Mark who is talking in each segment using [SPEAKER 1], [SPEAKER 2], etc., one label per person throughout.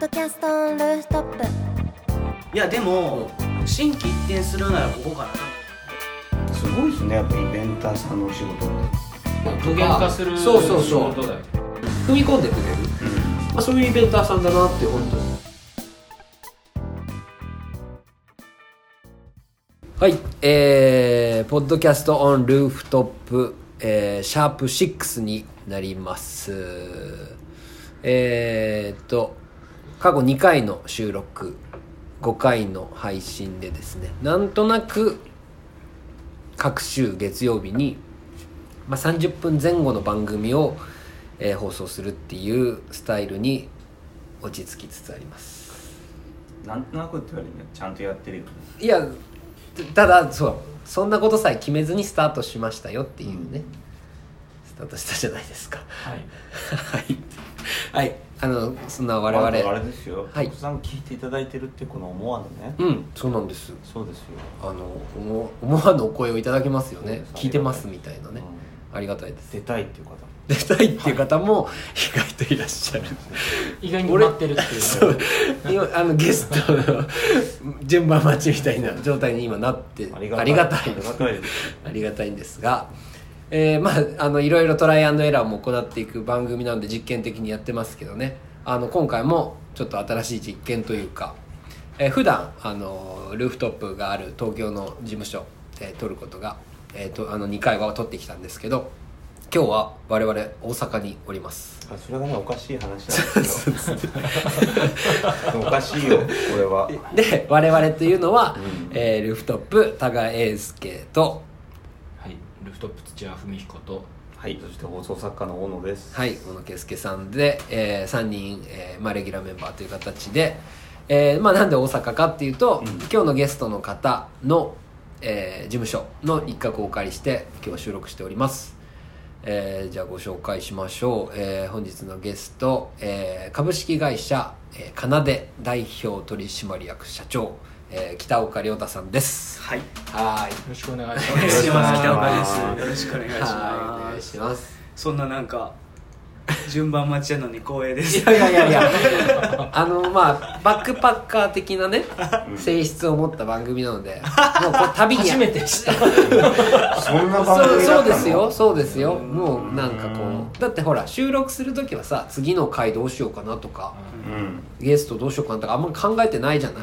[SPEAKER 1] ドキャストオンルーフトップ。
[SPEAKER 2] いやでも新規一転するならここかな。
[SPEAKER 3] すごいですねやっぱイベンターさんのお仕事って。
[SPEAKER 4] 具現化する
[SPEAKER 5] そうそうそう。
[SPEAKER 4] 仕事だよ
[SPEAKER 5] 踏み込んでくれる、まあ、そういうイベンターさんだなって本当に。はいえー、ポッドキャストオンルーフトップ、えー、シャープ6になります。えー、っと過去2回の収録5回の配信でですねなんとなく各週月曜日に、まあ、30分前後の番組を、えー放送するっていうスタイルに落ち着きつつあります。
[SPEAKER 3] なんとなくって言われるねちゃんとやってるよね。
[SPEAKER 5] いやただそうそんなことさえ決めずにスタートしましたよっていうね、スタートしたじゃないですか。
[SPEAKER 4] はい。
[SPEAKER 5] はいはい。あのそんな我々。
[SPEAKER 3] あとあれですよ、
[SPEAKER 5] はい。
[SPEAKER 3] たくさん聞いていただいてるってこの思わぬね、
[SPEAKER 5] うん。そうなんです。
[SPEAKER 3] そうですよ。
[SPEAKER 5] あの思思わぬお声をいただけますよね。聞いてますみたいなね、
[SPEAKER 3] う
[SPEAKER 5] ありがたいです。
[SPEAKER 3] 出たいっていう方も。
[SPEAKER 5] 出たいっていう方も意外といらっしゃる、
[SPEAKER 4] 意外に待ってるっていう。
[SPEAKER 5] そう。今あのゲストの順番待ちみたいな状態に今なって
[SPEAKER 3] ありがたい。
[SPEAKER 5] ありがたい
[SPEAKER 3] ありがたいです。
[SPEAKER 5] ありがたい んですが、えーまああのいろいろトライアンドエラーも行っていく番組なんで実験的にやってますけどね。あの今回もちょっと新しい実験というか、えー普段あのルーフトップがある東京の事務所で撮ることが、えー、とあの2回は撮ってきたんですけど今日は我々大阪におります。
[SPEAKER 3] あそれがねおかしい話なんですけど。おかしいよこれは。
[SPEAKER 5] で我々というのは、
[SPEAKER 3] うん。
[SPEAKER 5] えールーフトップ多賀英介と
[SPEAKER 4] フトップ土屋文彦と
[SPEAKER 3] はいそして放送作家の小野です。
[SPEAKER 5] はい小野圭介さんで、え3人、えーまあ、レギュラーメンバーという形で、えーまあ、なんで大阪かっていうと、
[SPEAKER 3] うん。
[SPEAKER 5] 今日のゲストの方の、えー事務所の一角をお借りして今日は収録しております、えーじゃあご紹介しましょう、えー本日のゲスト、えー株式会社、えー、かなで代表取締役社長、えー北岡亮太さんです。
[SPEAKER 2] はい。
[SPEAKER 5] はーい。
[SPEAKER 4] よろしくお願いし
[SPEAKER 2] お願いし
[SPEAKER 4] ま
[SPEAKER 2] ます
[SPEAKER 3] お
[SPEAKER 2] 北岡
[SPEAKER 3] 願いします。
[SPEAKER 2] ですよろしくお願いし
[SPEAKER 5] はいお願い
[SPEAKER 2] ます。
[SPEAKER 5] します
[SPEAKER 2] そんななんか順番待ちなのに光栄で
[SPEAKER 5] い
[SPEAKER 2] す
[SPEAKER 5] やいやいやいや。あのまあバックパッカー的なね性質を持った番組なのでもうこう旅に
[SPEAKER 4] 初めて知った。
[SPEAKER 3] そんな番
[SPEAKER 5] そう
[SPEAKER 3] 組だったの？
[SPEAKER 5] そうですよ。そうですよ。もうなんかこうだってほら収録する時はさ次の回どうしようかなとか
[SPEAKER 3] うん。
[SPEAKER 5] ゲストどうしようかなとかあんま考えてないじゃない、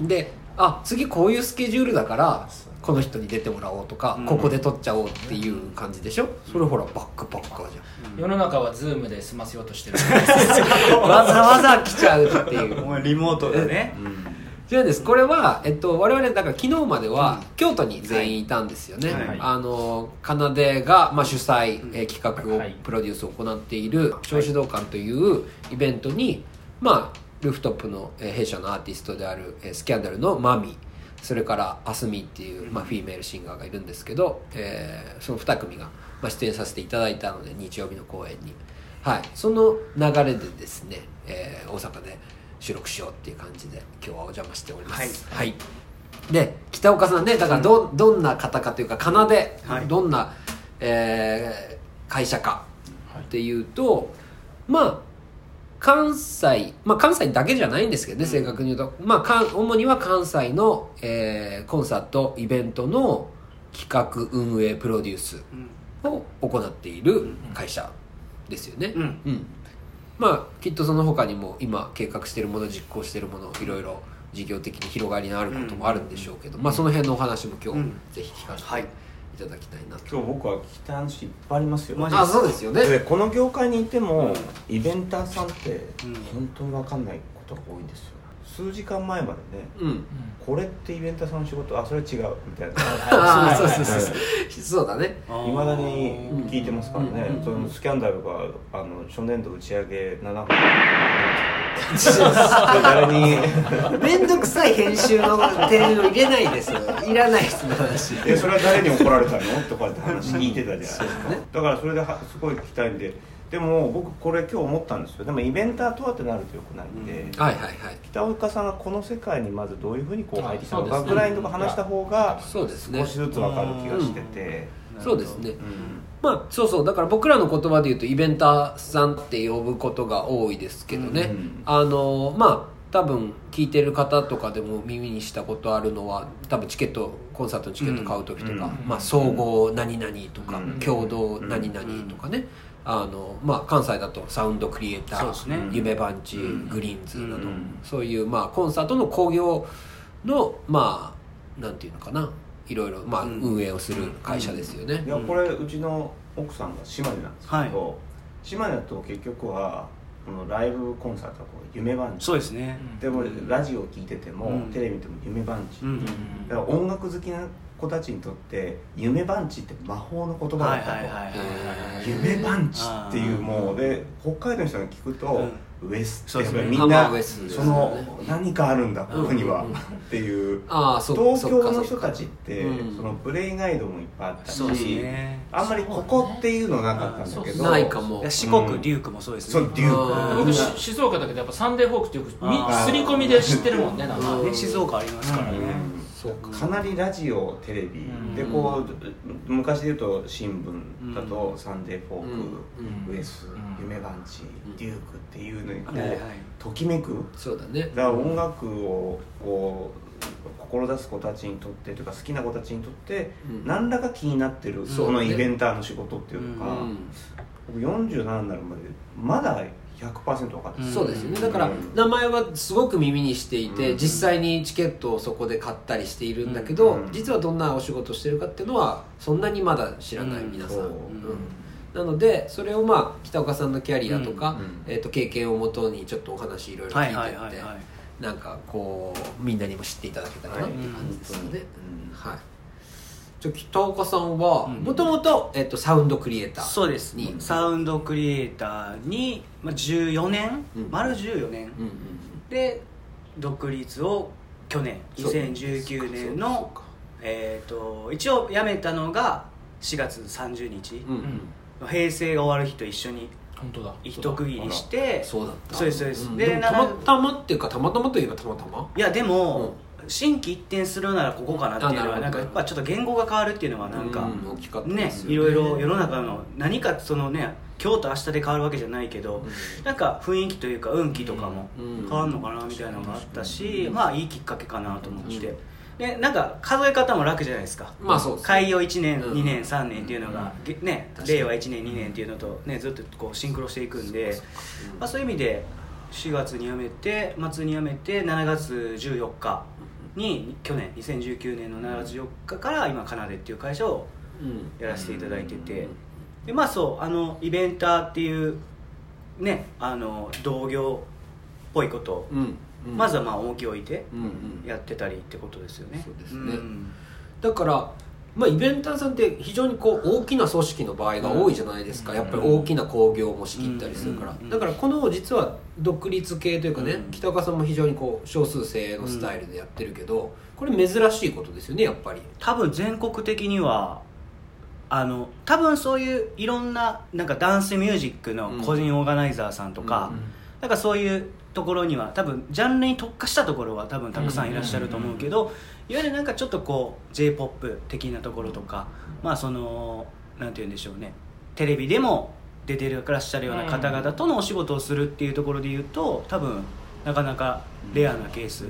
[SPEAKER 5] であ次こういうスケジュールだからこの人に出てもらおうとか、
[SPEAKER 2] うん。
[SPEAKER 5] ここで撮っちゃおうっていう感じでしょ？それほらバックパッカーじ
[SPEAKER 4] 世の中はズームで済ませようとしてる。
[SPEAKER 5] ゃ んわざわざ来ちゃうっていう。
[SPEAKER 2] リモートだね。
[SPEAKER 5] 違うんですこれは、えっと、我々だから昨日までは京都に全員いたんですよね、
[SPEAKER 2] はい。はい。
[SPEAKER 5] あの奏でが、まあ、主催、えー企画を、
[SPEAKER 4] はい。
[SPEAKER 5] プロデュースを行っている小指導館というイベントに、まあルーフトップの、えー弊社のアーティストである、えー SCANDAL の MAMI それからアスミっていう、まあ、フィメールシンガーがいるんですけど、えーその2組が、まあ、出演させていただいたので日曜日の公演に。はい。その流れでですね、えー大阪で収録しようっていう感じで今日はお邪魔しております。はい、で北岡さんねだからど,、どんな方かというか奏で、
[SPEAKER 2] はい。
[SPEAKER 5] どんな、えー会社かっていうと、まあ関西まあ関西だけじゃないんですけどね、正確に言うと。まあ主には関西の、えーコンサートイベントの企画運営プロデュース
[SPEAKER 2] うん。
[SPEAKER 5] を行っている会社ですよね、
[SPEAKER 2] うん。
[SPEAKER 5] うん。まあきっとその他にも今計画しているもの実行しているものいろいろ事業的に広がりのあることもあるんでしょうけど、まあその辺のお話も今日、
[SPEAKER 2] うん。
[SPEAKER 5] ぜひ聞かせ
[SPEAKER 2] はい
[SPEAKER 5] ていただきたいなと、
[SPEAKER 3] 今日僕は聞きたい話いっぱいありますよ。
[SPEAKER 2] マジ
[SPEAKER 5] あそうですよね。
[SPEAKER 3] でこの業界にいても、
[SPEAKER 2] うん。
[SPEAKER 3] イベンターさんって
[SPEAKER 2] うん。
[SPEAKER 3] 本当に分かんないことが多いんですよ数時間前までね
[SPEAKER 5] うん。
[SPEAKER 3] これってイベンターさんの仕事あそれは違うみたいな。
[SPEAKER 5] ああそう
[SPEAKER 4] はい。
[SPEAKER 5] そうそうそうそう。だね。
[SPEAKER 3] いまだに聞いてますからね、
[SPEAKER 5] うん。
[SPEAKER 3] そのスキャンダルがあの初年度打ち上げ7本。誰に？
[SPEAKER 5] めんどくさい編集の点を入れないですよ。いらないですその話
[SPEAKER 3] えそれは誰に怒られたの？とかって話聞いてたじゃないですか、だからそれではすごい聞きたいんででも僕これ今日思ったんですよ。でもイベンターとはってなるとよくないんで、
[SPEAKER 5] はいはいはい。
[SPEAKER 3] 北岡さんがこの世界にまずどういうふうにこう入ってきたのかぐらいのとこ話した方が
[SPEAKER 5] そうですね。
[SPEAKER 3] 少しずつ分かる気がしてて、
[SPEAKER 5] そうですね。
[SPEAKER 3] うん。
[SPEAKER 5] まあそうそう。だから僕らの言葉で言うとイベンターさんって呼ぶことが多いですけどね、
[SPEAKER 3] うん。
[SPEAKER 5] あのまあ多分聞いてる方とかでも耳にしたことあるのは多分チケットコンサートのチケット買う時とか、
[SPEAKER 3] うん。
[SPEAKER 5] まあ、総合何々とか、
[SPEAKER 3] うん。
[SPEAKER 5] 共同何々とかね、あのまあ、関西だとサウンドクリエイター、
[SPEAKER 2] そうですね。
[SPEAKER 5] 夢バンチ、
[SPEAKER 3] うん。
[SPEAKER 5] グリーンズなど、
[SPEAKER 3] うん。
[SPEAKER 5] そういう、まあ、コンサートの興行のまあなんていうのかないろいろ、まあ、
[SPEAKER 2] うん。
[SPEAKER 5] 運営をする会社ですよね、
[SPEAKER 3] いやこれうちの奥さんが島根なんですけど、
[SPEAKER 2] はい。
[SPEAKER 3] 島根だと結局はこのライブコンサートはこう夢番地。
[SPEAKER 2] そうですね。
[SPEAKER 3] でもラジオ聞いてても、
[SPEAKER 2] うん。
[SPEAKER 3] テレビ見ても夢番地、
[SPEAKER 2] うん。
[SPEAKER 3] だから音楽好きな子たちにとって夢番地って魔法の言葉だったと、
[SPEAKER 2] はいはいはいはいはい。
[SPEAKER 3] 夢番地っていうもうで北海道の人が聞くと、ウエスってやっぱりみん
[SPEAKER 5] ハ
[SPEAKER 3] なその何かあるんだここには
[SPEAKER 5] うん。
[SPEAKER 3] っていう。
[SPEAKER 5] ああそう
[SPEAKER 3] 東京の人たちって
[SPEAKER 5] うん。
[SPEAKER 3] そのプレイガイドもいっぱいあったしあんまりここっていうのなかったんだけど
[SPEAKER 5] ないかも
[SPEAKER 2] いや四国デュークもそうですね。
[SPEAKER 3] そうデュ
[SPEAKER 5] あー
[SPEAKER 3] ーク
[SPEAKER 4] 僕し静岡だけどやっぱサンデーフォークってよく刷り込みで知ってるもんねなんか
[SPEAKER 5] うん。
[SPEAKER 2] ね静岡ありますからね
[SPEAKER 5] か。
[SPEAKER 3] かなりラジオテレビ。
[SPEAKER 4] うん。
[SPEAKER 3] でこう昔で言うと新聞だと「サンデーフォーク」
[SPEAKER 5] うん。
[SPEAKER 3] ウエス」
[SPEAKER 4] ん。
[SPEAKER 3] 夢番地」デューク」っていうのにこうときめく？
[SPEAKER 5] そうだね。
[SPEAKER 3] だから音楽をこう志す子たちにとってというか好きな子たちにとって
[SPEAKER 5] うん。
[SPEAKER 3] 何らか気になってる
[SPEAKER 5] そ
[SPEAKER 3] のイベンターの仕事っていうのが、
[SPEAKER 5] うん。
[SPEAKER 3] 僕47になるまでまだ100%分かって
[SPEAKER 2] うん。
[SPEAKER 5] そうですよね。だから
[SPEAKER 3] うん。
[SPEAKER 5] 名前はすごく耳にしていて、
[SPEAKER 3] うん。
[SPEAKER 5] 実際にチケットをそこで買ったりしているんだけど、
[SPEAKER 3] うん。
[SPEAKER 5] 実はどんなお仕事をしてるかっていうのはそんなにまだ知らない
[SPEAKER 2] うん。
[SPEAKER 5] 皆さん、
[SPEAKER 3] そう。
[SPEAKER 5] うん。なのでそれをまあ北岡さんのキャリアとか、
[SPEAKER 3] うん。
[SPEAKER 5] えー、と経験をもとにちょっとお話いろいろ聞いてって、
[SPEAKER 2] はいはいはいはい。
[SPEAKER 5] なんかこうみんなにも知っていただけたらなっていう感じですよね、
[SPEAKER 3] うん。
[SPEAKER 5] はいじゃあ北岡さんは
[SPEAKER 2] うん。
[SPEAKER 5] もともとサウンドクリエイター
[SPEAKER 2] そうです。
[SPEAKER 5] に
[SPEAKER 2] サウンドクリエイターに、まあ、14年、
[SPEAKER 5] うん。
[SPEAKER 2] 丸14年？
[SPEAKER 5] うんうん
[SPEAKER 2] で独立を去年。
[SPEAKER 5] そう。
[SPEAKER 2] 2019年の
[SPEAKER 5] か。
[SPEAKER 2] えー、と一応辞めたのが4月30日。
[SPEAKER 5] そうん。
[SPEAKER 2] 平成が終わる日と一緒に
[SPEAKER 4] 本当だ。
[SPEAKER 2] 一区切りして
[SPEAKER 5] そうだった。
[SPEAKER 2] そうですそうです。
[SPEAKER 5] ん。
[SPEAKER 2] で
[SPEAKER 5] でもたま
[SPEAKER 2] な
[SPEAKER 5] たまっていうかたまたまといえばたまたま？
[SPEAKER 2] いやでも、新規一転するならここかなっていうのはなんかやっぱちょっと言語が変わるっていうのはなんか、ね。いろいろ世の中の何かそのね今日と明日で変わるわけじゃないけど、なんか雰囲気というか運気とかも
[SPEAKER 5] うん。
[SPEAKER 2] 変わるのかなみたいなのがあったし、まあいいきっかけかなと思って、でなんか数え方も楽じゃないですか。
[SPEAKER 5] まあそうですね。
[SPEAKER 2] 開業1年、
[SPEAKER 5] うん。
[SPEAKER 2] 2年3年っていうのが、げね令和1年2年っていうのと、ね、ずっとこうシンクロしていくんで、まあ、そういう意味で4月に辞めて末に辞めて7月14日に去年2019年の7月4日から今かなでっていう会社を
[SPEAKER 5] うん。
[SPEAKER 2] やらせていただいてて。でまあそうあのイベンターっていうねあの同業っぽいこと。まずはまあ重きを置いてやってたりってことですよね。
[SPEAKER 5] そうですね。
[SPEAKER 2] ん。
[SPEAKER 5] だからまあイベンターさんって非常にこう大きな組織の場合が多いじゃないですか、やっぱり大きな興行も仕切ったりするから、
[SPEAKER 2] うん。
[SPEAKER 5] だからこの実は独立系というかね、
[SPEAKER 2] うん。
[SPEAKER 5] 北岡さんも非常にこう少数精鋭のスタイルでやってるけど、これ珍しいことですよねやっぱり。
[SPEAKER 2] 多分全国的にはあの多分そういういろんななんかダンスミュージックの個人オーガナイザーさんとか、なんかそういうところには多分ジャンルに特化したところは多分たくさんいらっしゃると思うけど、いわゆるなんかちょっとこう j p o p 的なところとか、まあそのなんて言うんでしょうね。テレビでも出てるらっしゃるような方々とのお仕事をするっていうところで言うと多分なかなかレアなケース、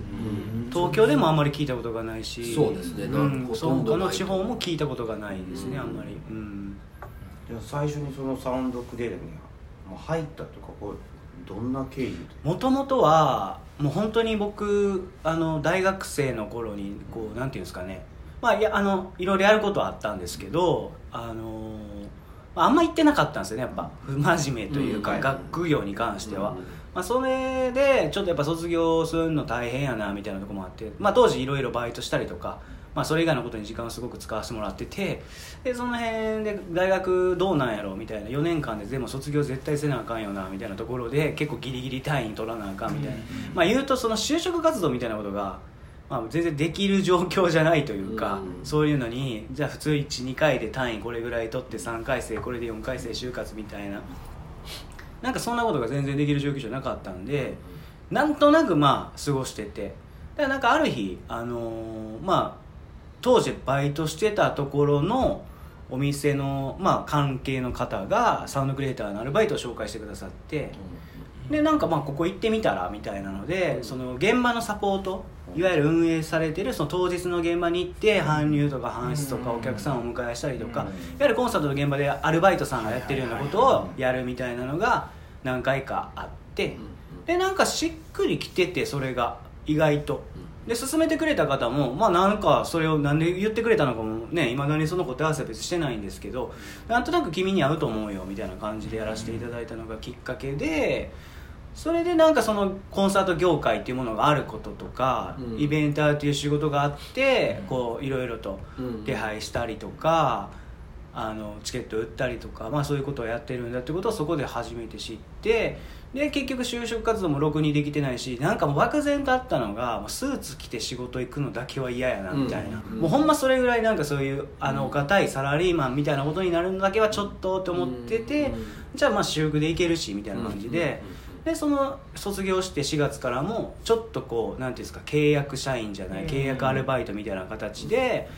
[SPEAKER 2] 東京でもあんまり聞いたことがないし
[SPEAKER 5] そうですね。
[SPEAKER 2] うん。
[SPEAKER 5] ほ
[SPEAKER 2] そうん
[SPEAKER 5] とどない。
[SPEAKER 2] 他の地方も聞いたことがないですね、
[SPEAKER 5] うん
[SPEAKER 2] あんまり、うん、
[SPEAKER 3] 最初にそのサウンドクリエイターにもう入ったとかこうどんな経緯で
[SPEAKER 2] もともとはもう本当に僕あの大学生の頃にこうなんていうんですかね。まあいやあのいろいろやることはあったんですけどあのまああんま行ってなかったんですよね。やっぱ不真面目というか、
[SPEAKER 3] うん
[SPEAKER 2] 学業に関しては、
[SPEAKER 5] うん
[SPEAKER 2] まあ、それでちょっとやっぱ卒業するの大変やなみたいなところもあって、まあ、当時いろいろバイトしたりとか、まあ、それ以外のことに時間をすごく使わせてもらっててでその辺で大学どうなんやろみたいな4年間で全部卒業絶対せなあかんよなみたいなところで結構ギリギリ単位取らなあかんみたいな、まあ、言うとその就職活動みたいなことが、まあ、全然できる状況じゃないというか、
[SPEAKER 5] うん
[SPEAKER 2] そういうのにじゃあ普通12回で単位これぐらい取って3回生これで4回生就活みたいな。なんかそんなことが全然できる状況じゃなかったんでなんとなくまあ過ごしてて。だからなんかある日、あのーまあ当時バイトしてたところの、お店の、まあ、関係の方がサウンドクリエイターのアルバイトを紹介してくださってでなんかまあここ行ってみたらみたいなのでその現場のサポートいわゆる運営されてるその当日の現場に行って搬入とか搬出とかお客さんをお迎えしたりとかいわゆるコンサートの現場でアルバイトさんがやってるようなことをやるみたいなのが何回かあってでなんかしっくりきててそれが意外とで勧めてくれた方もまあなんかそれをなんで言ってくれたのかもねいまだにその答え合わせは別にしてないんですけどなんとなく君に合うと思うよみたいな感じでやらせていただいたのがきっかけでそれでなんかそのコンサート業界っていうものがあることとか、
[SPEAKER 5] うん。
[SPEAKER 2] イベンターっていう仕事があってこういろいろと
[SPEAKER 5] うん。
[SPEAKER 2] 手配したりとか、あのチケット売ったりとか、まあ、そういうことをやってるんだってことをそこで初めて知ってで結局就職活動もろくにできてないしなんかもう漠然とあったのがもうスーツ着て仕事行くのだけは嫌やなみたいな、
[SPEAKER 5] うん。
[SPEAKER 2] もうほんまそれぐらいなんかそういうあのお堅いサラリーマンみたいなことになるのだけはちょっとって思ってて、
[SPEAKER 5] うん。
[SPEAKER 2] じゃあまあ私服で行けるしみたいな感じで。でその卒業して4月からもちょっとこうなんていうんですか契約社員じゃない契約アルバイトみたいな形で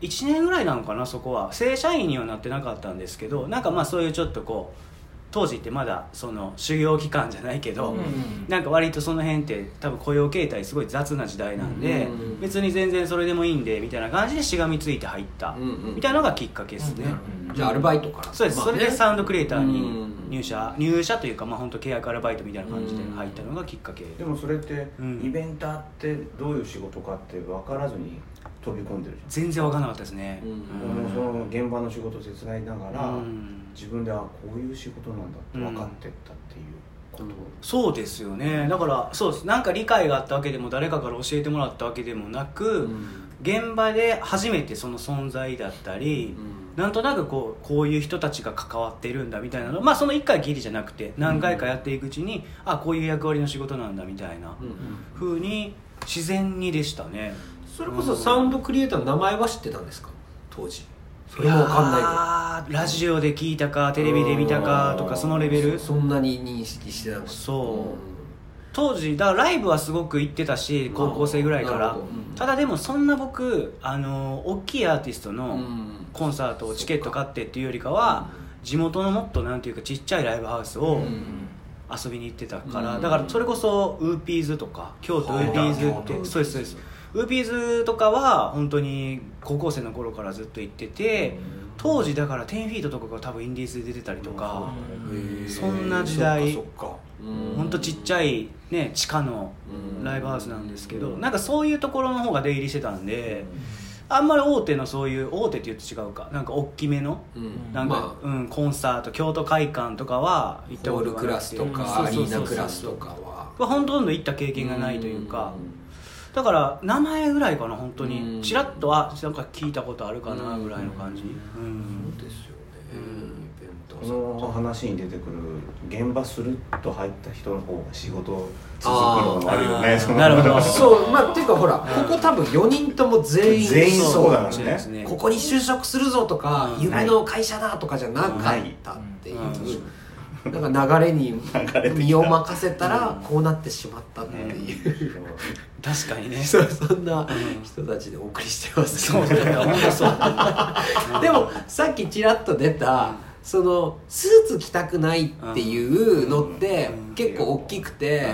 [SPEAKER 2] 1年ぐらいなのかなそこは。正社員にはなってなかったんですけどなんかまあそういうちょっとこう当時ってまだその修行期間じゃないけど、
[SPEAKER 5] うん。
[SPEAKER 2] なんか割とその辺って多分雇用形態すごい雑な時代なんで、
[SPEAKER 5] うん。
[SPEAKER 2] 別に全然それでもいいんでみたいな感じでしがみついて入った、
[SPEAKER 5] うんうん
[SPEAKER 2] みたいなのがきっかけですね、
[SPEAKER 5] じゃあアルバイトから。
[SPEAKER 2] そうです、
[SPEAKER 5] まあね。
[SPEAKER 2] それでサウンドクリエイターに
[SPEAKER 5] うん。
[SPEAKER 2] 入社、入社というかまあ本当契約アルバイトみたいな感じで入ったのがきっかけ、
[SPEAKER 3] でもそれって
[SPEAKER 2] うん。
[SPEAKER 3] イベンターってどういう仕事かって分からずに飛び込んでるじ
[SPEAKER 2] 全然分からなかったですね、
[SPEAKER 5] うん。
[SPEAKER 3] その現場の仕事を手伝いながら、
[SPEAKER 2] うん。
[SPEAKER 3] 自分ではこういう仕事なんだって分かってったっていうこと、
[SPEAKER 2] そうですよね。だからそうです。なんか理解があったわけでも誰かから教えてもらったわけでもなく、
[SPEAKER 5] うん。
[SPEAKER 2] 現場で初めてその存在だったり、
[SPEAKER 5] うん。
[SPEAKER 2] なんとなくこうこういう人たちが関わってるんだみたいなのまあその1回きりじゃなくて何回かやっていくうちに、あこういう役割の仕事なんだみたいな
[SPEAKER 5] うんう
[SPEAKER 2] に自然にでしたね
[SPEAKER 5] それこそサウンドクリエイターの名前は知ってたんですか？当時。それも分かんない
[SPEAKER 2] いやーラジオで聞いたかテレビで見たかとかそのレベル？
[SPEAKER 5] そんなに認識してなかった。
[SPEAKER 2] そう。当時だからライブはすごく行ってたし高校生ぐらいから。
[SPEAKER 5] うん。
[SPEAKER 2] ただでもそんな僕あの大きいアーティスト
[SPEAKER 5] う
[SPEAKER 2] の
[SPEAKER 5] ん。
[SPEAKER 2] コンサートをチケット買ってっていうよりかは地元のもっとなんていうかちっちゃいライブハウスを
[SPEAKER 5] うん。
[SPEAKER 2] 遊びに行ってたから。
[SPEAKER 5] うん。
[SPEAKER 2] だからそれこそウーピーズとか京都ウーピーズって
[SPEAKER 5] はい
[SPEAKER 2] そうですそうですウーピーズとかは本当に高校生の頃からずっと行ってて当時だから10-FEET とかが多分インディーズで出てたりとかそんな時代本当ちっちゃいね地下のライブハウスなんですけどなんかそういうところの方が出入りしてたんであんまり大手のそういう大手って言って違うか。なんか大きめの
[SPEAKER 5] うん。
[SPEAKER 2] なんか、
[SPEAKER 5] まあ。
[SPEAKER 2] うん、コンサート京都会館とかは行った
[SPEAKER 5] ホール
[SPEAKER 2] ことがなくて。
[SPEAKER 5] クラスとかアリーナクラスとかは。
[SPEAKER 2] ほとんど行った経験がないというかだから名前ぐらいかな本当
[SPEAKER 5] うん。
[SPEAKER 2] にちらっとあなんか聞いたことあるかなぐらいの感じ。う
[SPEAKER 5] そ
[SPEAKER 2] ん
[SPEAKER 5] うですよね。
[SPEAKER 2] う
[SPEAKER 3] この話に出てくる現場するっと入った人の方が仕事続くのもあるよね。
[SPEAKER 2] なるほど。
[SPEAKER 5] そう。まあっていうかほらここ多分4人とも全員
[SPEAKER 3] 全員そうだね
[SPEAKER 2] ね。
[SPEAKER 5] ここに就職するぞとか
[SPEAKER 2] うん。
[SPEAKER 5] 夢の会社だとかじゃなかったっていうなんか流れに身を任せたらこうなってしまったっていう。
[SPEAKER 2] 確かにね。
[SPEAKER 5] そうそんな人たちでお送りしてます。
[SPEAKER 2] そうだよ本当そう
[SPEAKER 5] でもさっきちらっと出たそのスーツ着たくないっていうのって
[SPEAKER 2] うん。
[SPEAKER 5] 結構大きくて、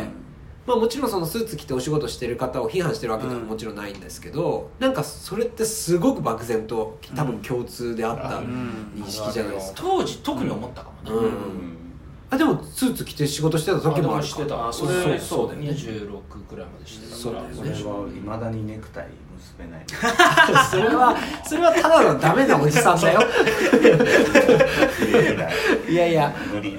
[SPEAKER 5] まあ、もちろんそのスーツ着てお仕事してる方を批判してるわけでは
[SPEAKER 2] うん。
[SPEAKER 5] もちろんないんですけど、なんかそれってすごく漠然と多分共通であった
[SPEAKER 2] ん。
[SPEAKER 5] 認識じゃないですか、
[SPEAKER 4] 当時特に思ったかもね、
[SPEAKER 5] うんあでもスーツ着て仕事してた時もある
[SPEAKER 4] してた。
[SPEAKER 5] あ
[SPEAKER 4] それ
[SPEAKER 5] そう。だよね。
[SPEAKER 4] 26くらいまでしてた。
[SPEAKER 5] そうだよね。
[SPEAKER 3] それはいまだにネクタイ結べない。
[SPEAKER 5] それはそれはただのダメなおじさんだよ。いやいや。
[SPEAKER 3] 無理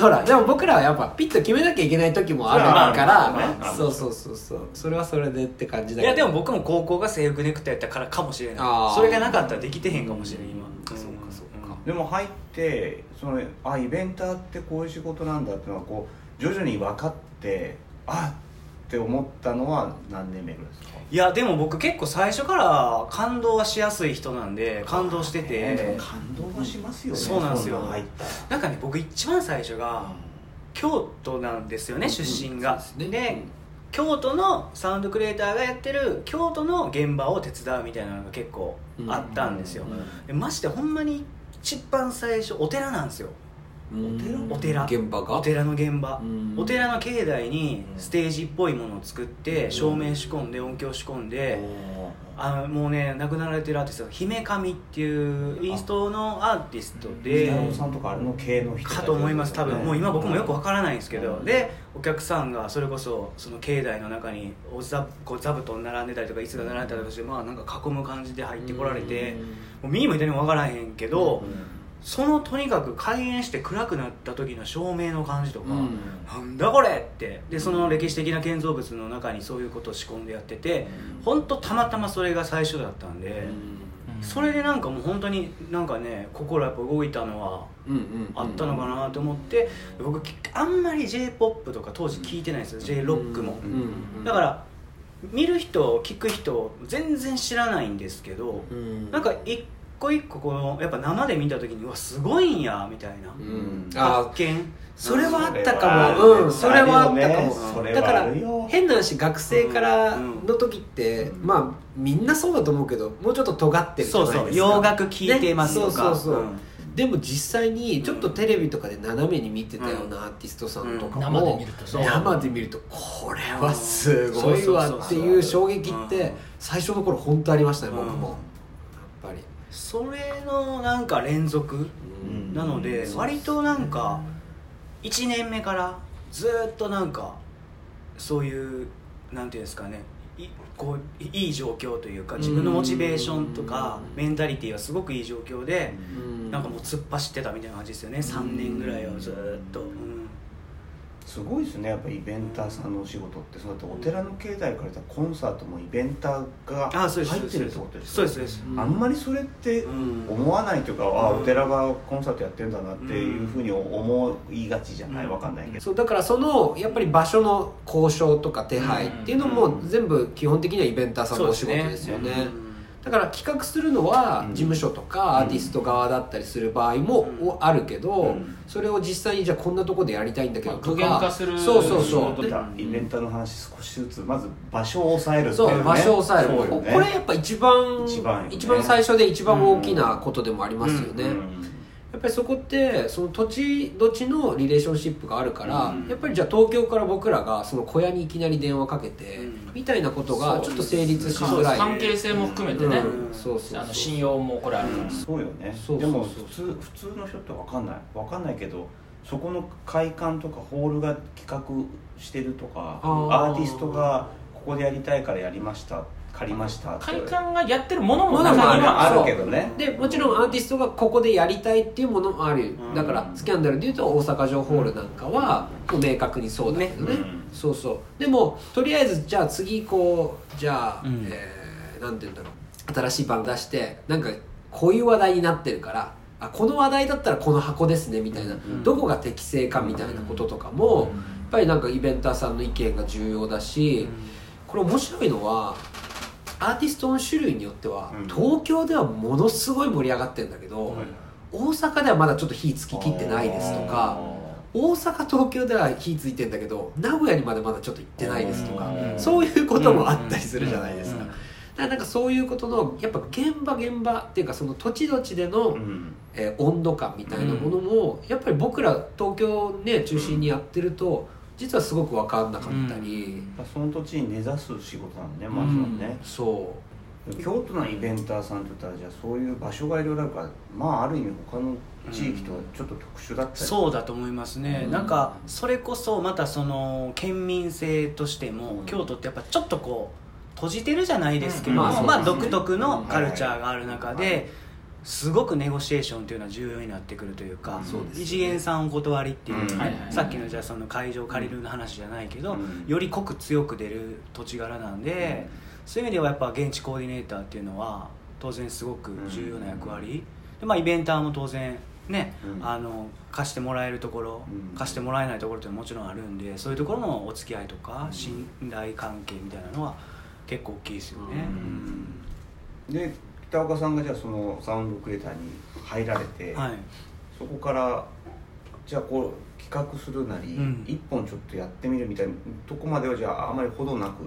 [SPEAKER 5] ほらでも僕らはやっぱピッと決めなきゃいけない時もあるから。
[SPEAKER 3] まあ
[SPEAKER 5] そうそうそうそう。それはそれでって感じだ
[SPEAKER 2] い
[SPEAKER 5] けど。
[SPEAKER 2] やでも僕も高校が制服ネクタイやったからかもしれない。それがなかったらできてへんかもしれん今。
[SPEAKER 5] そうかそうか。
[SPEAKER 3] でも入ってそのあイベンターってこういう仕事なんだっていうのはこう徐々に分かってあって思ったのは何年目ぐらいですか？
[SPEAKER 2] いやでも僕結構最初から感動はしやすい人なんで感動してて。
[SPEAKER 3] 感動はしますよね
[SPEAKER 2] そうなんですよ。なんかね僕一番最初が京都なんですよね出身が。
[SPEAKER 5] そうですね。
[SPEAKER 2] で京都のサウンドクリエイターがやってる京都の現場を手伝うみたいなのが結構あったんですよ、でマジでほんまに一番最初お寺なんですよ。
[SPEAKER 5] うん。
[SPEAKER 2] お寺。
[SPEAKER 5] 現場が？
[SPEAKER 2] お寺の現場。
[SPEAKER 5] うん。
[SPEAKER 2] お寺の境内にステージっぽいものを作って照明仕込んで音響仕込んであのもうね亡くなられてるアーティストが姫神っていうインストのアーティストで
[SPEAKER 3] さんとかあれの系の人
[SPEAKER 2] かと思います。多分もう今僕もよくわからないんですけど、
[SPEAKER 3] うん。
[SPEAKER 2] でお客さんがそれこそその境内の中にお座こう座布団並んでたりとか椅子が並んでたりとかしてまあなんか囲む感じで入ってこられてもう右も左もわからへんけど、そのとにかく開園して暗くなった時の照明の感じとか、
[SPEAKER 5] うん。
[SPEAKER 2] なんだこれって。でその歴史的な建造物の中にそういうことを仕込んでやってて本当たまたまそれが最初だったんで、それでなんかもう本当になんかね心やっぱ動いたのは
[SPEAKER 5] うんうん
[SPEAKER 2] あったのかなと思って僕あんまり j p o p とか当時聞いてないんですよ j ロックも、
[SPEAKER 5] うん。
[SPEAKER 2] だから見る人聞く人全然知らないんですけど、
[SPEAKER 5] うん。
[SPEAKER 2] なんか一個一個このやっぱ生で見た時にうわすごいんやみたいな、
[SPEAKER 5] うん。あ
[SPEAKER 2] 発見。
[SPEAKER 5] それはあったか
[SPEAKER 3] それはある
[SPEAKER 5] もうん。それはあったかも。
[SPEAKER 3] それは
[SPEAKER 5] だから変な話学生から
[SPEAKER 2] うん
[SPEAKER 5] の時ってまあみんなそうだと思うけどもうちょっと尖ってるじゃ
[SPEAKER 2] そう
[SPEAKER 5] ないですか。
[SPEAKER 2] そう洋楽聴いてますとか、
[SPEAKER 5] ね。そうそうそう。
[SPEAKER 2] うん。
[SPEAKER 5] でも実際にちょっとテレビとかで斜めに見てたようなアーティストさんとかも、
[SPEAKER 4] 生で見るとね。
[SPEAKER 5] 生で見るとこれはすごいわっていう衝撃って最初の頃本当ありましたね僕も、
[SPEAKER 2] うん。
[SPEAKER 5] やっぱり、
[SPEAKER 2] それのなんか連続
[SPEAKER 3] ん。
[SPEAKER 2] なので割となんか1年目からずっとなんかそういうなんていうんですかねいこういい状況というか自分のモチベーションとかメンタリティーはすごくいい状況でなんかもう突っ走ってたみたいな感じですよね。3年ぐらいをずっと、うん
[SPEAKER 3] すごいですね。やっぱイベンターさんのお仕事って。そうやってお寺の境内からたらコンサートもイベンターが入ってるってことです
[SPEAKER 2] そうですそうです。
[SPEAKER 3] あんまりそれって
[SPEAKER 2] うん。
[SPEAKER 3] 思わないというか、あ
[SPEAKER 2] うん。
[SPEAKER 3] お寺がコンサートやってんだなっていうふうに思いがちじゃない？わかんないけど、
[SPEAKER 5] そうだからそのやっぱり場所の交渉とか手配っていうのも全部基本的にはイベンターさんのお仕事ですよね。
[SPEAKER 2] うん
[SPEAKER 5] だから企画するのは
[SPEAKER 3] うん。
[SPEAKER 5] 事務所とかアーティスト側だったりする場合も
[SPEAKER 2] うん。
[SPEAKER 5] あるけど、
[SPEAKER 3] うん。
[SPEAKER 5] それを実際にじゃあこんなとこでやりたいんだけどとか、
[SPEAKER 4] 具現化する
[SPEAKER 5] そうそう
[SPEAKER 3] 仕
[SPEAKER 5] そう
[SPEAKER 3] イベンターの話少しずつまず場所を抑えるっていうね。
[SPEAKER 5] そう場所を抑える。
[SPEAKER 3] ね。
[SPEAKER 5] これやっぱ一番
[SPEAKER 3] 一番よね。
[SPEAKER 5] 一番最初で一番大きなことでもありますよね、
[SPEAKER 3] うん。
[SPEAKER 5] やっぱりそこってその土地土地のリレーションシップがあるから、
[SPEAKER 2] うん。
[SPEAKER 5] やっぱりじゃあ東京から僕らがその小屋にいきなり電話かけて、
[SPEAKER 2] うん。
[SPEAKER 5] みたいなことがちょっと成立しづらい。
[SPEAKER 4] 関係性も含めてね、
[SPEAKER 5] うん。そうそうそう。
[SPEAKER 4] あの信用もこれあるから、
[SPEAKER 3] そうよね。
[SPEAKER 5] そうそうそう。
[SPEAKER 3] でも普通普通の人って分かんない。分かんないけどそこの会館とかホールが企画してるとかアーティストがここでやりたいからやりました借りました。って
[SPEAKER 4] 会館がやってるものも中に
[SPEAKER 5] もある
[SPEAKER 4] は
[SPEAKER 3] あるけどね。
[SPEAKER 5] でもちろんアーティストがここでやりたいっていうものもある、
[SPEAKER 2] うん。
[SPEAKER 5] だからスキャンダルでいうと大阪城ホールなんかはもう明確にそうだけどね。
[SPEAKER 3] ね。
[SPEAKER 5] そうそう。でもとりあえずじゃあ次こうじゃあ、
[SPEAKER 2] うん。
[SPEAKER 5] えーなんて言うんだろう。新しい版出してなんかこういう話題になってるからあこの話題だったらこの箱ですねみたいな、
[SPEAKER 2] ん
[SPEAKER 5] どこが適正かみたいなこととかも、やっぱりなんかイベンターさんの意見が重要だし、これ面白いのはアーティストの種類によっては、
[SPEAKER 3] うん。
[SPEAKER 5] 東京ではものすごい盛り上がってるんだけど、大阪ではまだちょっと火つききってないですとか大阪東京では火ついてんだけど名古屋にまでまだちょっと行ってないですとか
[SPEAKER 3] うん。
[SPEAKER 5] そういうこともあったりするじゃないですか。
[SPEAKER 2] うん。
[SPEAKER 5] だからなんかそういうことのやっぱ現場現場っていうかその土地土地での、
[SPEAKER 3] うん
[SPEAKER 5] えー温度感みたいなものも、やっぱり僕ら東京ね中心にやってると実はすごく分かんなかったり、
[SPEAKER 3] その土地に根ざす仕事なのねまずはね、
[SPEAKER 5] そ
[SPEAKER 3] 京都のイベンターさんって言ったらじゃあそういう場所がいろいろあるからまあある意味他の地域とはちょっと特殊だったり。
[SPEAKER 2] そうだと思いますね、
[SPEAKER 3] うん。
[SPEAKER 2] なんかそれこそまたその県民性としても、
[SPEAKER 3] うん。
[SPEAKER 2] 京都ってやっぱちょっとこう閉じてるじゃないですけども、
[SPEAKER 5] うん。まあ
[SPEAKER 2] 独特のカルチャーがある中で、
[SPEAKER 3] はい
[SPEAKER 2] すごくネゴシエーションっていうのは重要になってくるというか、異次元さんお断りっていう、さっきのじゃあその会場借りるの話じゃないけど、
[SPEAKER 3] うん。
[SPEAKER 2] より濃く強く出る土地柄なんで、そういう意味ではやっぱ現地コーディネーターっていうのは当然すごく重要な役割、でまあ、イベンターも当然ね、
[SPEAKER 3] うん。
[SPEAKER 2] あの貸してもらえるところ、
[SPEAKER 3] うん。
[SPEAKER 2] 貸してもらえないところってもちろんあるんでそういうところのお付き合いとか信頼関係みたいなのは結構大きいですよね、
[SPEAKER 3] 北岡さんがじゃあそのサウンドクリエイターに入られて、
[SPEAKER 2] はい。
[SPEAKER 3] そこからじゃあこう企画するなり、
[SPEAKER 2] うん。
[SPEAKER 3] 一本ちょっとやってみるみたいなとこまではじゃああまりほどなく？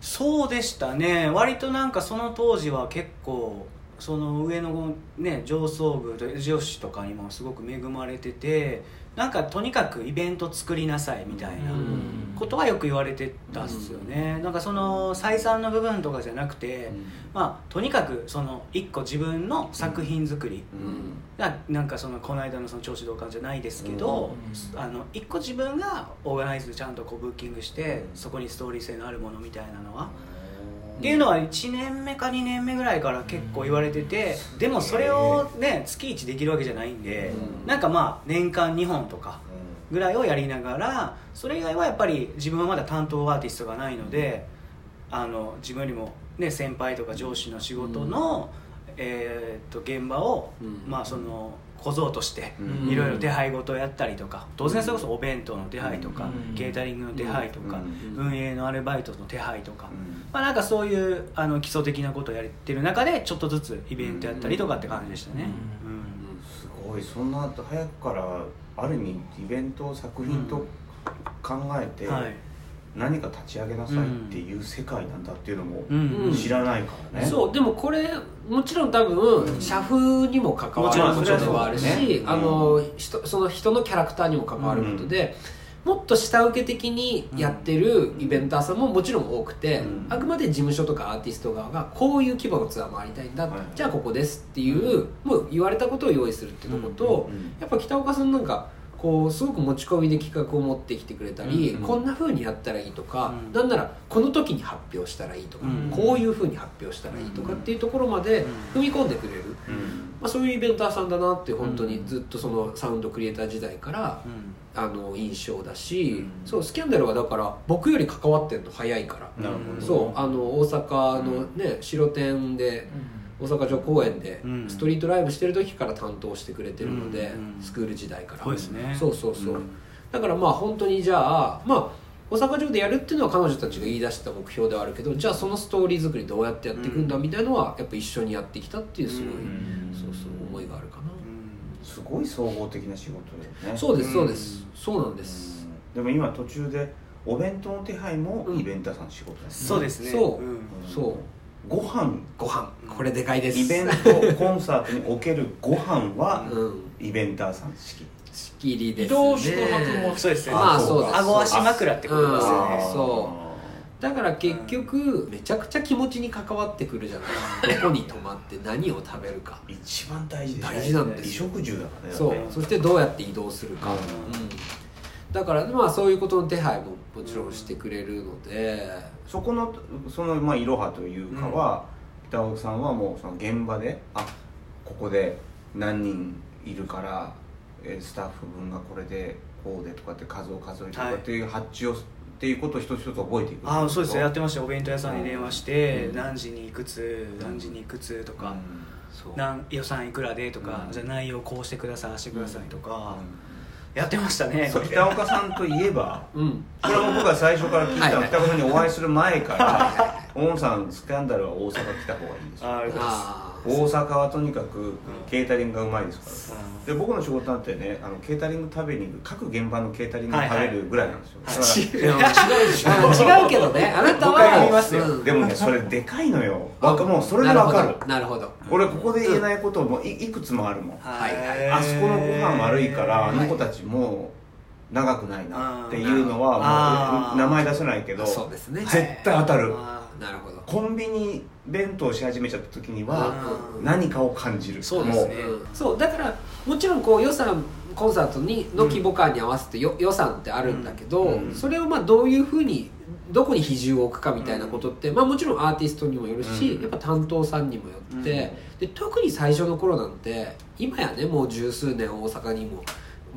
[SPEAKER 2] そうでしたね。割となんかその当時は結構その上のね上層部女子とかにもすごく恵まれててなんかとにかくイベント作りなさいみたいな
[SPEAKER 5] うん。
[SPEAKER 2] ことはよく言われてたっすよね、なんかその採算の部分とかじゃなくて、まあとにかくその一個自分の作品作り、
[SPEAKER 3] うん。
[SPEAKER 2] ななんかそのこの間のその調子同感じゃないですけど、
[SPEAKER 4] うん。
[SPEAKER 2] あの一個自分がオーガナイズちゃんとこうブッキングして、
[SPEAKER 3] うん。
[SPEAKER 2] そこにストーリー性のあるものみたいなのは、っていうのは1年目か2年目ぐらいから結構言われてて、でもそれをね月1できるわけじゃないんで、
[SPEAKER 3] うん。
[SPEAKER 2] なんかまあ年間2本とかぐらいをやりながらそれ以外はやっぱり自分はまだ担当アーティストがないのであの自分よりも、ね、先輩とか上司の仕事の、えーっと現場を、
[SPEAKER 5] うん。
[SPEAKER 2] まあその小僧として
[SPEAKER 3] うん。
[SPEAKER 2] いろいろ手配事をやったりとか当然それこそお弁当の手配とか、
[SPEAKER 4] うん。
[SPEAKER 2] ケータリングの手配とか、
[SPEAKER 3] うん。
[SPEAKER 2] 運営のアルバイトの手配とか、
[SPEAKER 3] うん。
[SPEAKER 2] まあ、なんかそういうあの基礎的なことをやってる中でちょっとずつイベントやったりとかって感じでしたね、
[SPEAKER 4] う
[SPEAKER 2] うん。
[SPEAKER 3] すごい。そんな早くからある意味イベント作品と考えて
[SPEAKER 2] はい
[SPEAKER 3] 何か立ち上げなさいっていう世界なんだっていうのも
[SPEAKER 2] うん。
[SPEAKER 3] 知らないからね、
[SPEAKER 5] そうでもこれもちろん多分社風にも関わることではあるし、
[SPEAKER 3] ね。
[SPEAKER 5] あの人その人のキャラクターにも関わることで、もっと下請け的にやってるイベンターさんももちろん多くて、
[SPEAKER 3] うん。
[SPEAKER 5] あくまで事務所とかアーティスト側がこういう規模のツアー回りたいんだ、
[SPEAKER 3] はい。
[SPEAKER 5] じゃあここですっていう、もう言われたことを用意するっていうとこと、
[SPEAKER 3] うん。
[SPEAKER 5] やっぱ北岡さんなんかこうすごく持ち込みで企画を持ってきてくれたり、
[SPEAKER 3] うん
[SPEAKER 5] こんな風にやったらいいとか、
[SPEAKER 2] うん。
[SPEAKER 5] なんならこの時に発表したらいいとか、
[SPEAKER 2] うん。
[SPEAKER 5] こういう風に発表したらいいとかっていうところまで踏み込んでくれる、
[SPEAKER 3] うん。
[SPEAKER 5] まあ、そういうイベンターさんだなって本当にずっとそのサウンドクリエイター時代から
[SPEAKER 2] うん。
[SPEAKER 5] あの印象だし、
[SPEAKER 3] うん。
[SPEAKER 5] そうスキャンダルはだから僕より関わってるの早いから、そうあの大阪のね白天で大阪城公園で
[SPEAKER 2] うん。
[SPEAKER 5] ストリートライブしてる時から担当してくれてるので、
[SPEAKER 2] うん
[SPEAKER 5] スクール時代から。
[SPEAKER 2] そうですね。
[SPEAKER 5] そうそうそう、
[SPEAKER 3] うん。
[SPEAKER 5] だからまあ本当にじゃあまあ大阪城でやるっていうのは彼女たちが言い出した目標ではあるけどじゃあそのストーリー作りどうやってやっていくんだ
[SPEAKER 2] うん
[SPEAKER 5] みたいのはやっぱ一緒にやってきたっていうすごい、
[SPEAKER 3] うん。
[SPEAKER 5] そうそう思いがあるかな、
[SPEAKER 3] すごい総合的な仕事だよね。
[SPEAKER 5] そうですそうで
[SPEAKER 2] う
[SPEAKER 5] す
[SPEAKER 2] ん。
[SPEAKER 5] そうなんです、
[SPEAKER 3] うん。でも今途中でお弁当の手配も
[SPEAKER 5] うん
[SPEAKER 3] イベンターさんの仕事です
[SPEAKER 2] そうですね。
[SPEAKER 5] そう。
[SPEAKER 2] うん。
[SPEAKER 5] そう
[SPEAKER 3] ご飯。
[SPEAKER 5] ご飯。これでかいです。
[SPEAKER 3] イベントコンサートにおけるご飯は
[SPEAKER 5] うん。
[SPEAKER 3] イベンターさん式。
[SPEAKER 5] 仕切りですね。
[SPEAKER 4] 移動宿泊も
[SPEAKER 2] そうですね。
[SPEAKER 5] まあそうです
[SPEAKER 2] 顎足枕ってことですよね
[SPEAKER 5] うんそう。だから結局めちゃくちゃ気持ちに関わってくるじゃない。どこに泊まって何を食べるか。
[SPEAKER 3] 一番大事
[SPEAKER 5] 大事なんです
[SPEAKER 3] 衣食住だからね
[SPEAKER 5] そう。そしてどうやって移動するか、
[SPEAKER 3] うん。
[SPEAKER 5] うんだからまあそういうことの手配ももちろんしてくれるので、
[SPEAKER 3] そこのそのまあいろはというかは、北岡さんはもうその現場であここで何人いるからえースタッフ分がこれでこうでとかって数を数えてとかっていう発注を、っていうことを一つ一つ覚えていく
[SPEAKER 2] ああそうですねやっ
[SPEAKER 3] ね
[SPEAKER 2] てましたお弁当屋さんに電話して、
[SPEAKER 3] うん。
[SPEAKER 2] 何時にいくつ何時にいくつとか、
[SPEAKER 5] そう。
[SPEAKER 2] なん予算いくらでとか、
[SPEAKER 3] うん。
[SPEAKER 2] じゃあ内容こうしてくださいしてくださいとか、
[SPEAKER 3] うん
[SPEAKER 2] やってましたね。
[SPEAKER 3] そう北岡さんといえば
[SPEAKER 5] うん。
[SPEAKER 3] これも僕は最初から聞いた北岡さんにお会いする前から「オンさんスキャンダルは大阪来た方がいいですよ」
[SPEAKER 2] ああ
[SPEAKER 3] 大阪はとにかくケータリングがうまいですから、で僕の仕事なんてねあのケータリング食べに行く各現場のケータリングを食べるぐらいなんですよ、
[SPEAKER 2] はい。
[SPEAKER 5] 違うでしょ。違うけどね。あなたは
[SPEAKER 2] 誤解ありますよ
[SPEAKER 5] うん。
[SPEAKER 3] でもねそれでかいのよ。わかもうそれでわかる。
[SPEAKER 5] なるほど。なるほど
[SPEAKER 3] 俺ここで言えないこともいいくつもあるもん、
[SPEAKER 5] はいはい。
[SPEAKER 3] あそこのご飯悪いからあ
[SPEAKER 5] はい。
[SPEAKER 3] の子たちも長くないなっていうのはもう名前出せないけど
[SPEAKER 5] そうですね。
[SPEAKER 3] 絶対当たる。
[SPEAKER 2] あ
[SPEAKER 5] なるほど。
[SPEAKER 3] コンビニ弁当し始めちゃった時には
[SPEAKER 2] うん。
[SPEAKER 3] 何かを感じる。
[SPEAKER 2] そうですね。
[SPEAKER 5] そうだからもちろんこう予算コンサートにの規模感に合わせてよ、予算ってあるんだけど、
[SPEAKER 3] うん。
[SPEAKER 5] それをまあどういうふうにどこに比重を置くかみたいなことって、まあ、もちろんアーティストにもよるし、
[SPEAKER 3] うん。
[SPEAKER 5] やっぱ担当さんにもよって、で特に最初の頃なんて今やねもう十数年大阪にも、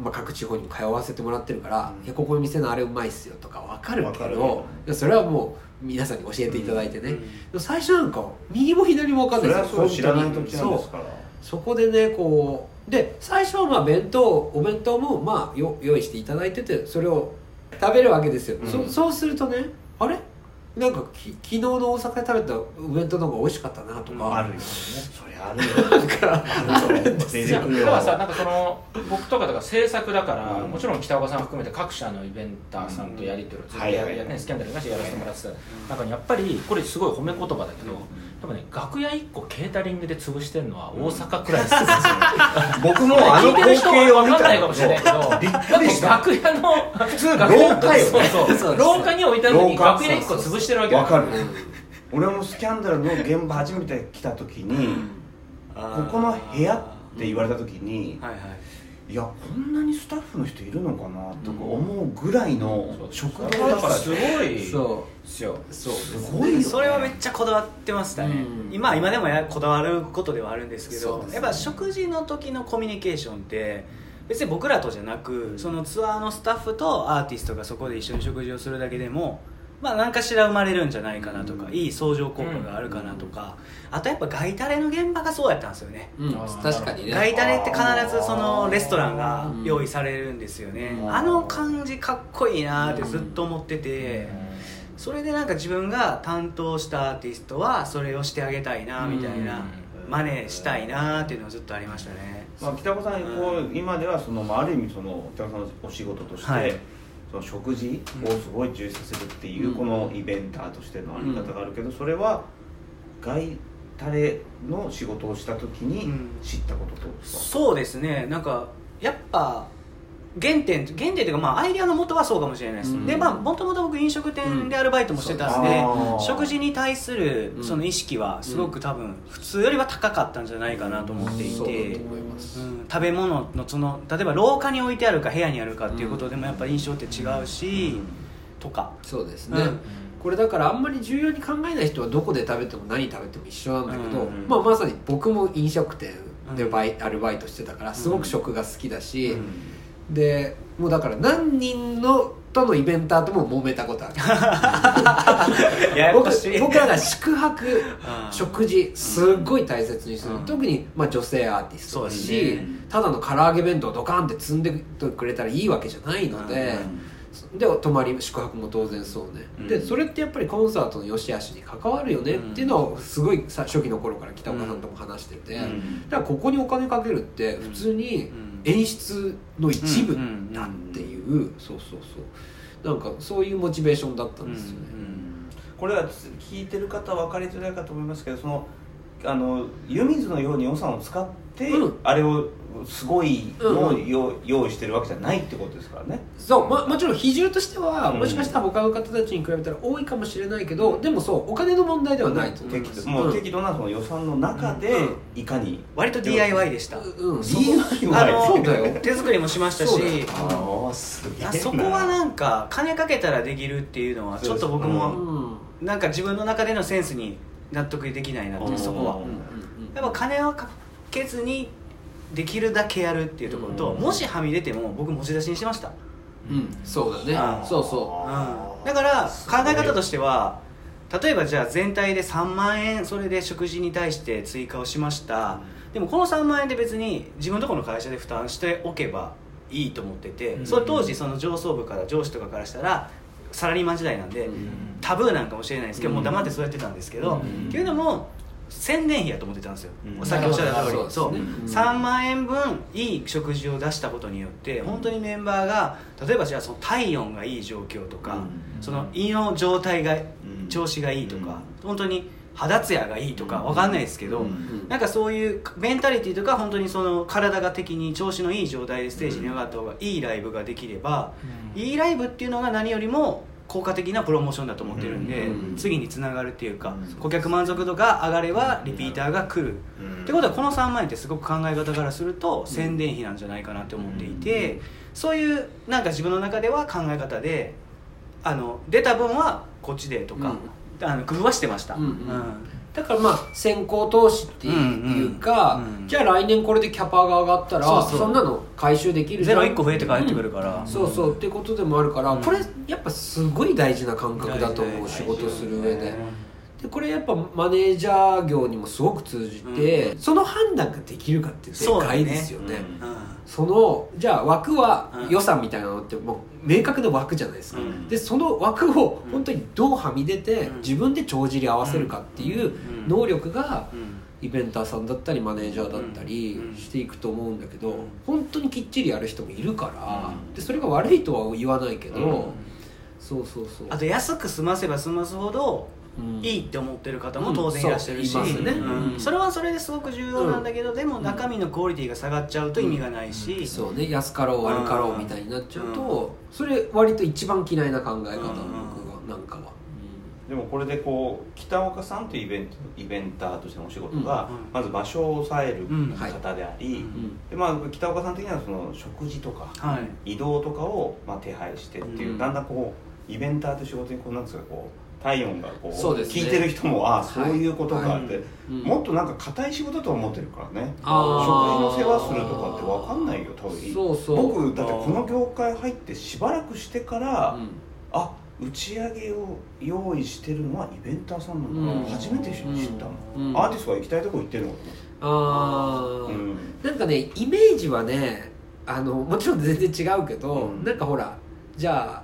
[SPEAKER 5] まあ、各地方にも通わせてもらってるから「
[SPEAKER 3] うん。
[SPEAKER 5] いやここの店のあれうまいっすよ」とか分かるけ
[SPEAKER 3] わかる。
[SPEAKER 5] どいやそれはもう皆さんに教えていただいてね、
[SPEAKER 2] うん
[SPEAKER 5] 最初なんか右も左も分かんないですよ。
[SPEAKER 3] はそう知らない土地なんですから。
[SPEAKER 5] そこでねこうで最初はまあ弁当お弁当もまあよ用意していただいててそれを食べるわけですよ、
[SPEAKER 3] うん。
[SPEAKER 5] そそうするとねあれ？なんかき昨日の大阪で食べたお弁当の方が美味しかったなとか、
[SPEAKER 3] あるよね。それあるよ。あるよ出てくるよ
[SPEAKER 4] だからさなんかその僕とかとか制作だから、
[SPEAKER 3] うん。
[SPEAKER 4] もちろん北岡さん含めて各社のイベンターさんとやり取りをずっとスキャンダルなしでやらせてもらってた中にやっぱりこれすごい褒め言葉だけど、多分ね楽屋1個ケータリングで潰してるのは大阪くらいですよ、
[SPEAKER 3] 僕もあの光景を見た
[SPEAKER 4] 人は分かんないかもしれないけど。
[SPEAKER 3] びっくりした。
[SPEAKER 4] 楽屋の
[SPEAKER 3] 普通廊下よ。ね
[SPEAKER 4] そうそう。廊下に置いてあるのに楽屋1個潰してるわけだ。
[SPEAKER 3] わかる。俺もスキャンダルの現場初めて来た時にここの部屋って言われた時に
[SPEAKER 2] はいはい
[SPEAKER 3] いやこんなにスタッフの人いるのかなとか思うぐらいの食堂だから
[SPEAKER 4] すごい
[SPEAKER 5] そ
[SPEAKER 4] ですよ
[SPEAKER 5] そう
[SPEAKER 3] すごい
[SPEAKER 2] それはめっちゃこだわってましたね、
[SPEAKER 5] うん。
[SPEAKER 2] 今今でもやこだわることではあるんですけどやっぱ食事の時のコミュニケーションって別に僕らとじゃなくそのツアーのスタッフとアーティストがそこで一緒に食事をするだけでもまあ何かしら生まれるんじゃないかなとか、
[SPEAKER 3] うん。
[SPEAKER 2] いい相乗効果があるかなとか、あとやっぱガイタレの現場がそうやったんですよね。
[SPEAKER 5] うん、確かにね。
[SPEAKER 2] ガイタレって必ずそのレストランが用意されるんですよね、
[SPEAKER 3] うん。
[SPEAKER 2] あの感じかっこいいなってずっと思ってて、それでなんか自分が担当したアーティストはそれをしてあげたいなみたいな、真似したいなっていうのはずっとありましたね。
[SPEAKER 3] まあ、北岡さんこう今ではその、まあ、ある意味その北岡さんのお仕事として、
[SPEAKER 2] はい
[SPEAKER 3] その食事をすごい重視させるっていう、
[SPEAKER 5] うん。
[SPEAKER 3] このイベンターとしてのあり方があるけど、それは外タレの仕事をした時に
[SPEAKER 2] うん。
[SPEAKER 3] 知ったこととですか、
[SPEAKER 2] そうですね。なんかやっぱ原点原点っていうかまあアイデアの元はそうかもしれないです、
[SPEAKER 5] うん。
[SPEAKER 2] でまあもともと僕飲食店でアルバイトもしてたんで、
[SPEAKER 3] うん。
[SPEAKER 2] 食事に対する
[SPEAKER 5] うん。
[SPEAKER 2] その意識はすごく多分普通よりは高かったんじゃないかなと思っていて、食べ物のその例えば廊下に置いてあるか部屋にあるかっていうことでもやっぱ印象って違うし、とか。
[SPEAKER 5] そうですね、
[SPEAKER 2] うん。
[SPEAKER 5] これだからあんまり重要に考えない人はどこで食べても何食べても一緒なんだけど、
[SPEAKER 2] うん。
[SPEAKER 5] まあ、まさに僕も飲食店でバイ、アルバイトしてたからすごく食が好きだし、でもうだから何人のとのイベンターとも揉めたことある。僕僕らが宿泊
[SPEAKER 2] うん。
[SPEAKER 5] 食事すっごい大切にする、
[SPEAKER 2] うん。
[SPEAKER 5] 特に、まあ、女性アーティストだし、
[SPEAKER 2] ね
[SPEAKER 5] ただの唐揚げ弁当ドカンって積んでくれたらいいわけじゃないので、で泊まり宿泊も当然そうね、
[SPEAKER 3] うん。
[SPEAKER 5] でそれってやっぱりコンサートの良し悪しに関わるよねっていうのをすごいさ初期の頃から北岡さんとも話してて、
[SPEAKER 3] うん。
[SPEAKER 5] だからここにお金かけるって普通に
[SPEAKER 2] うん
[SPEAKER 5] 演出の一部だっていう、そうそうそう。なんかそういうモチベーションだったんですよね、
[SPEAKER 3] これは聞いてる方は分かりづらいかと思いますけどそのあの湯水のように予算を使って、
[SPEAKER 5] うん。
[SPEAKER 3] あれをすごいのを
[SPEAKER 5] うん
[SPEAKER 3] 用用意してるわけじゃないってことですからね。
[SPEAKER 5] そうももちろん比重としては、
[SPEAKER 3] うん。
[SPEAKER 5] もしかしたら他の方たちに比べたら多いかもしれないけどでもそうお金の問題ではないと思います、
[SPEAKER 3] もう適度なその予算の中で
[SPEAKER 5] うん。
[SPEAKER 3] いかに。
[SPEAKER 2] 割と DIY でした、
[SPEAKER 5] うん、うん、
[SPEAKER 3] DIY
[SPEAKER 2] あの
[SPEAKER 5] そうだよ。
[SPEAKER 2] 手作りもしましたし。
[SPEAKER 3] ああすげえ
[SPEAKER 2] そこはなんか金かけたらできるっていうのはちょっと僕
[SPEAKER 5] う
[SPEAKER 2] も
[SPEAKER 5] ん。
[SPEAKER 2] なんか自分の中でのセンスに納得できないなってそこは。
[SPEAKER 3] うん
[SPEAKER 2] やっぱ金をかけずにできるだけやるっていうところと
[SPEAKER 3] うん。
[SPEAKER 2] もしはみ出ても僕持ち出しにしてました。
[SPEAKER 5] うん、そうだね。そうそ
[SPEAKER 2] う。ん。だから考え方としては例えばじゃあ全体で3万円それで食事に対して追加をしました。でもこの3万円で別に自分のところの会社で負担しておけばいいと思ってて、
[SPEAKER 4] うん。
[SPEAKER 2] それ当時その上層部から上司とかからしたらサラリーマン時代なんで、
[SPEAKER 5] うん。
[SPEAKER 2] タブーなんかもしれないですけど、
[SPEAKER 3] うん。
[SPEAKER 2] もう黙ってそうやってたんですけど、
[SPEAKER 3] うん。
[SPEAKER 2] っていうのも宣伝費やと思ってたんですよ、
[SPEAKER 3] うん。
[SPEAKER 2] さっきおっしゃった通り
[SPEAKER 5] なるほど。
[SPEAKER 2] そう、
[SPEAKER 5] そうですね。
[SPEAKER 2] 3万円分いい食事を出したことによって本当にメンバーが例えばじゃあその体温がいい状況とか、
[SPEAKER 3] うん。
[SPEAKER 2] その胃の状態が
[SPEAKER 3] うん
[SPEAKER 2] 調子がいいとか、本当に肌ツヤがいいとかわかんないですけど、
[SPEAKER 3] うん。
[SPEAKER 2] なんかそういうメンタリティとか本当にその体が的に調子のいい状態でステージに上がった方がいいライブができれば、いいライブっていうのが何よりも効果的なプロモーションだと思ってるんで、
[SPEAKER 5] うん。
[SPEAKER 2] 次につながるっていうか、
[SPEAKER 3] うん。
[SPEAKER 2] 顧客満足度が上がればリピーターが来る、
[SPEAKER 3] うん。
[SPEAKER 2] ってことはこの3万円ってすごく考え方からすると宣伝費なんじゃないかなって思っていて、そういうなんか自分の中では考え方であの出た分はこっちでとか、あの工夫はしてました、
[SPEAKER 5] うん。うんだからまあ先行投資っていうか、
[SPEAKER 2] うんうん
[SPEAKER 5] じゃあ来年これでキャパが上がったら
[SPEAKER 2] そ
[SPEAKER 5] んなの回収できる
[SPEAKER 2] ゼロ1個増えて帰ってくるから、
[SPEAKER 5] そうそうってことでもあるから、
[SPEAKER 2] うん。
[SPEAKER 5] これやっぱすごい大事な感覚だと思う仕事する上で。でこれやっぱマネージャー業にもすごく通じて、その判断ができるかってでかいですよね。
[SPEAKER 3] そ
[SPEAKER 5] のじゃあ枠は
[SPEAKER 2] うん。
[SPEAKER 5] 予算みたいなのってもう明確な枠じゃないですか、
[SPEAKER 2] うん。
[SPEAKER 5] でその枠を本当にどうはみ出て
[SPEAKER 2] うん。
[SPEAKER 5] 自分で帳尻合わせるかっていう
[SPEAKER 2] うん。
[SPEAKER 5] 能力が
[SPEAKER 2] うん。
[SPEAKER 5] イベンターさんだったりマネージャーだったり
[SPEAKER 2] うん。
[SPEAKER 5] していくと思うんだけど
[SPEAKER 2] うん。
[SPEAKER 5] 本当にきっちりやる人もいるから
[SPEAKER 3] うん。
[SPEAKER 5] でそれが悪いとは言わないけど
[SPEAKER 3] うん。
[SPEAKER 5] そうそうそう。
[SPEAKER 2] あと安く済ませば済ますほど
[SPEAKER 5] うん
[SPEAKER 2] いいって思ってる方も当然いらっしゃるし、
[SPEAKER 5] うん。そ
[SPEAKER 2] れはそれですごく重要なんだけど、でも中身のクオリティが下がっちゃうと意味がないし、
[SPEAKER 5] そう。ね安かろう悪かろうみたいになっちゃうとそれ割と一番嫌いな考え方僕がなんかは。
[SPEAKER 3] でもこれでこう北岡さんというイベントイベンターとしてのお仕事が、
[SPEAKER 2] うん。
[SPEAKER 3] まず場所を抑える
[SPEAKER 2] うん
[SPEAKER 3] 方であり、
[SPEAKER 2] うん。
[SPEAKER 3] でまあ、北岡さん的にはその食事とか、
[SPEAKER 2] はい。
[SPEAKER 3] 移動とかをまあ手配してっていう、
[SPEAKER 2] うん。
[SPEAKER 3] だんだんこうイベンターという仕事にこうなんですかこう体温がこう
[SPEAKER 5] そうですね。
[SPEAKER 3] 聞いてる人もああそういうことかって、
[SPEAKER 2] はい。
[SPEAKER 5] うん。
[SPEAKER 3] もっとなんか硬い仕事だと思ってるからね。食事の世話するとかって分かんないよ多分
[SPEAKER 5] そうそう。
[SPEAKER 3] 僕だってこの業界入ってしばらくしてから、
[SPEAKER 5] うん。
[SPEAKER 3] あ打ち上げを用意してるのはイベンターさんなのかな、
[SPEAKER 5] うん。
[SPEAKER 3] 初めて知ったの、
[SPEAKER 5] うん。
[SPEAKER 3] アーティストが行きたいとこ行ってるのか
[SPEAKER 5] あ
[SPEAKER 3] うん。
[SPEAKER 5] なんかねイメージはねあのもちろん全然違うけど、
[SPEAKER 3] うん。
[SPEAKER 5] なんかほらじゃあ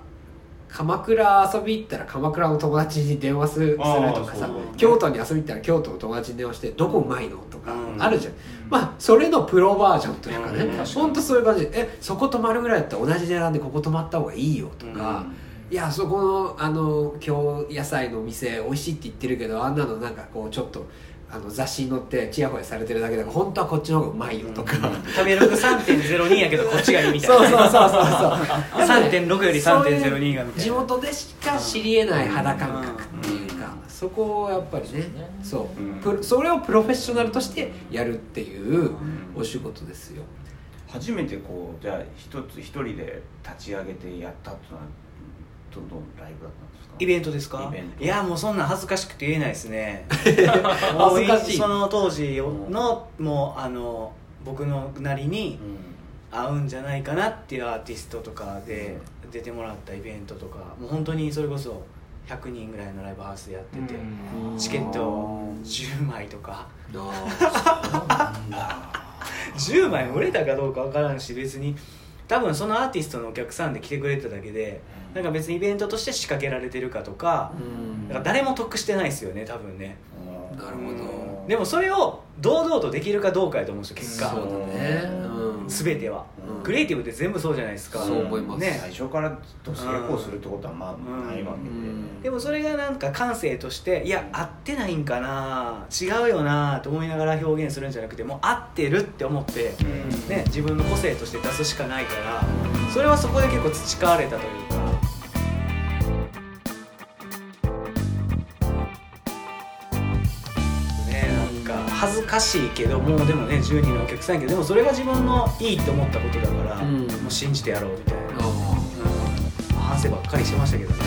[SPEAKER 5] 鎌倉遊び行ったら鎌倉の友達に電話すするとかさ
[SPEAKER 3] あーそうそう。
[SPEAKER 5] 京都に遊び行ったら京都の友達に電話して「どこうまいの?」とか
[SPEAKER 2] うん。
[SPEAKER 5] あるじゃん、まあそれのプロバージョンというかね、
[SPEAKER 2] うん。
[SPEAKER 5] ほんとそういう感じで「えそこ泊まるぐらいだったら同じ値段でここ泊まった方がいいよ」とか、いやそこのあの京野菜の店美味しいって言ってるけどあんなのなんかこうちょっとあの雑誌に載ってチヤホヤされてるだけだから本当はこっちの方がうまいよとか、
[SPEAKER 2] 食べログ3.02やけどこっちがいいみたいな。
[SPEAKER 5] そうそうそうそうそう。
[SPEAKER 2] 3.6より3.02がみたいな。
[SPEAKER 5] 地元でしか知り得ない肌感覚っていうか、そこをやっぱりねそう、
[SPEAKER 3] う。ん。
[SPEAKER 5] それをプロフェッショナルとしてやるっていうお仕事ですよ。
[SPEAKER 3] 初めてこうじゃあ一つ一人で立ち上げてやったっていうのはどんどんライブだったんですか？
[SPEAKER 2] イベントですか？いやもうそんなん恥ずかしくて言えないですね。
[SPEAKER 5] 恥ずかしい。
[SPEAKER 2] その当時のもうあの僕のなりに合うんじゃないかなっていうアーティストとかで出てもらったイベントとかもう本当にそれこそ100人ぐらいのライブハウスでやってて、チケット10枚とか。10 枚売れたかどうか分からんし別に多分そのアーティストのお客さんで来てくれただけでなんか別にイベントとして仕掛けられてるかとか
[SPEAKER 5] うん。
[SPEAKER 2] だから誰も得してないですよね多分ね。
[SPEAKER 5] なるほど。
[SPEAKER 2] でもそれを堂々とできるかどうかやと思うんですよ結果。
[SPEAKER 5] そうだね。うん
[SPEAKER 2] 全ては、
[SPEAKER 3] うん。
[SPEAKER 2] クリエイティブって全部そうじゃないですか。
[SPEAKER 5] そう思います。
[SPEAKER 2] ね。
[SPEAKER 3] 最初からと成功するってことはまあ
[SPEAKER 2] うん
[SPEAKER 3] ないわけで、
[SPEAKER 5] うん。
[SPEAKER 2] でもそれがなんか感性としていや合ってないんかな。違うよなと思いながら表現するんじゃなくてもう合ってるって思って、
[SPEAKER 3] うん。
[SPEAKER 2] ね、自分の個性として出すしかないからそれはそこで結構培われたというか。恥ずかしいけどもうでもね10人のお客さんやけどでもそれが自分のいいって思ったことだから、
[SPEAKER 5] うん。
[SPEAKER 2] もう信じてやろうみたいな、
[SPEAKER 5] あ
[SPEAKER 2] うん、反省ばっかりしてましたけどね、